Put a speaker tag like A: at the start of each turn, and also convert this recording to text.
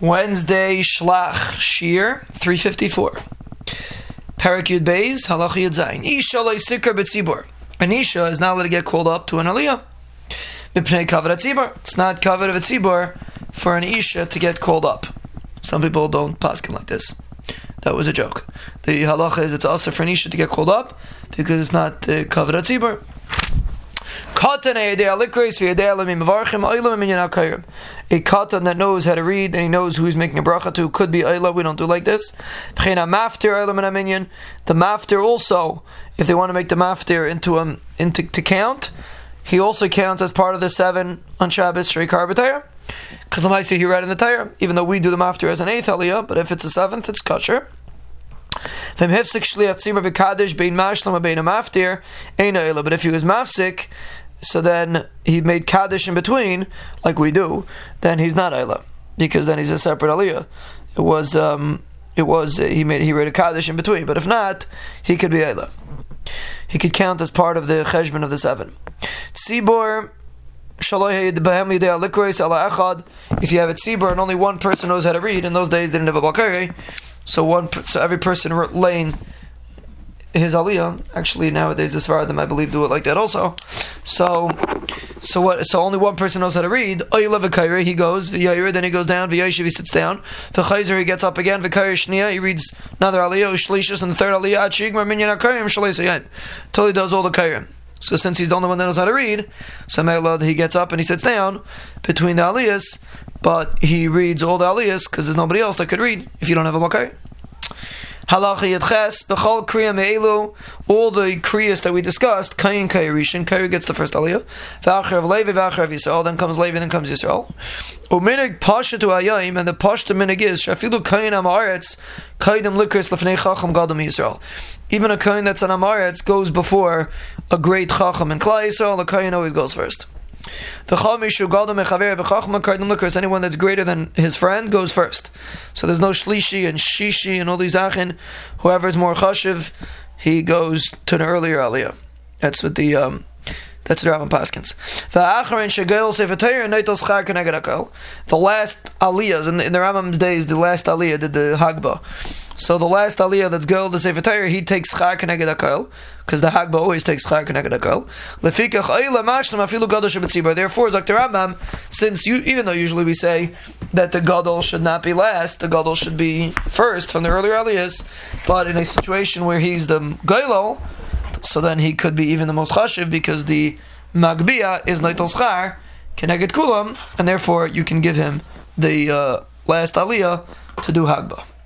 A: Wednesday Shlach Shir 354. Parak Yud Beis Halach Yud Zayin. Isha Sikar B'tzibor. An is not allowed to get called up to an Aliyah. Mipnei Kavod Tzibor. It's not Kavod of a Tzibor for an Isha to get called up. Some people don't paskin like this. That was a joke. The halacha is it's also for an Isha to get called up because it's not uh, Kavod Tzibor. A katan that knows how to read and he knows who he's making a bracha to could be ayla. We don't do like this. The maftir also, if they want to make the maftir into um into to count, he also counts as part of the seven on Shabbos Shrikar B'Tayr. Because the say he read in the Torah, even though we do the maftir as an eighth aliyah, but if it's a seventh, it's kosher. But if he was mafsik, so then he made kaddish in between, like we do, then he's not Ayla, because then he's a separate aliyah. It was, um, it was, uh, he made, he read a kaddish in between, but if not, he could be Ayla. He could count as part of the cheshbon of the seven. Tzibor, if you have a tzibor and only one person knows how to read, in those days they didn't have a balkari, so one, so every person laying his aliyah. Actually, nowadays the Sfaradim, I believe, do it like that also. So, so what? So only one person knows how to read. Oyla he goes v'yaira, then he goes down v'yayishiv, he sits down. V'chayzer, he gets up again. V'kaira shnia, he reads another aliyah. Ushlishis, and the third aliyah. Achigmar minyan akayim shaleisayim. Till he does all the kairim. So since he's the only one that knows how to read, so he gets up and he sits down between the aliyahs, but he reads all the aliyahs because there's nobody else that could read if you don't have a makay. Halacha Yadches, Bechol Kriya Me'elu, all the Kriyas that we discussed, Kayin Kayirishin, Kayin gets the first Aliyah, V'acher of Levi, V'acher of Yisrael, then comes Levi, then comes Yisrael. Uminig Pasha to Ayayim, and the Pashta Minig is, Shafilu Kayin Amaretz, Kayidim Likris Lefnei Chacham Gadam Yisrael. Even a Kayin that's an Amaretz goes before a great Chacham, and Klai Yisrael, the Kayin always goes first. Anyone that's greater than his friend goes first. So there's no shlishi and shishi and all these achin. Whoever is more chashiv, he goes to an earlier aliyah. That's what the um, that's the Rambam Paskins. The last aliyahs in the, in the Rambam's days, the last aliyah did the Hagba. So the last aliyah that's girl the Sefer Torah, he takes char keneged because the Hagba always takes char keneged akol. Lefikach ayla mashlam afilu gadol. Therefore, Dr. Rambam, since you, even though usually we say that the gadol should not be last, the gadol should be first from the earlier aliyahs, but in a situation where he's the gailol, so then he could be even the most chashiv because the magbia is neitel schar keneged kulam, and therefore you can give him the uh, last aliyah to do Hagba.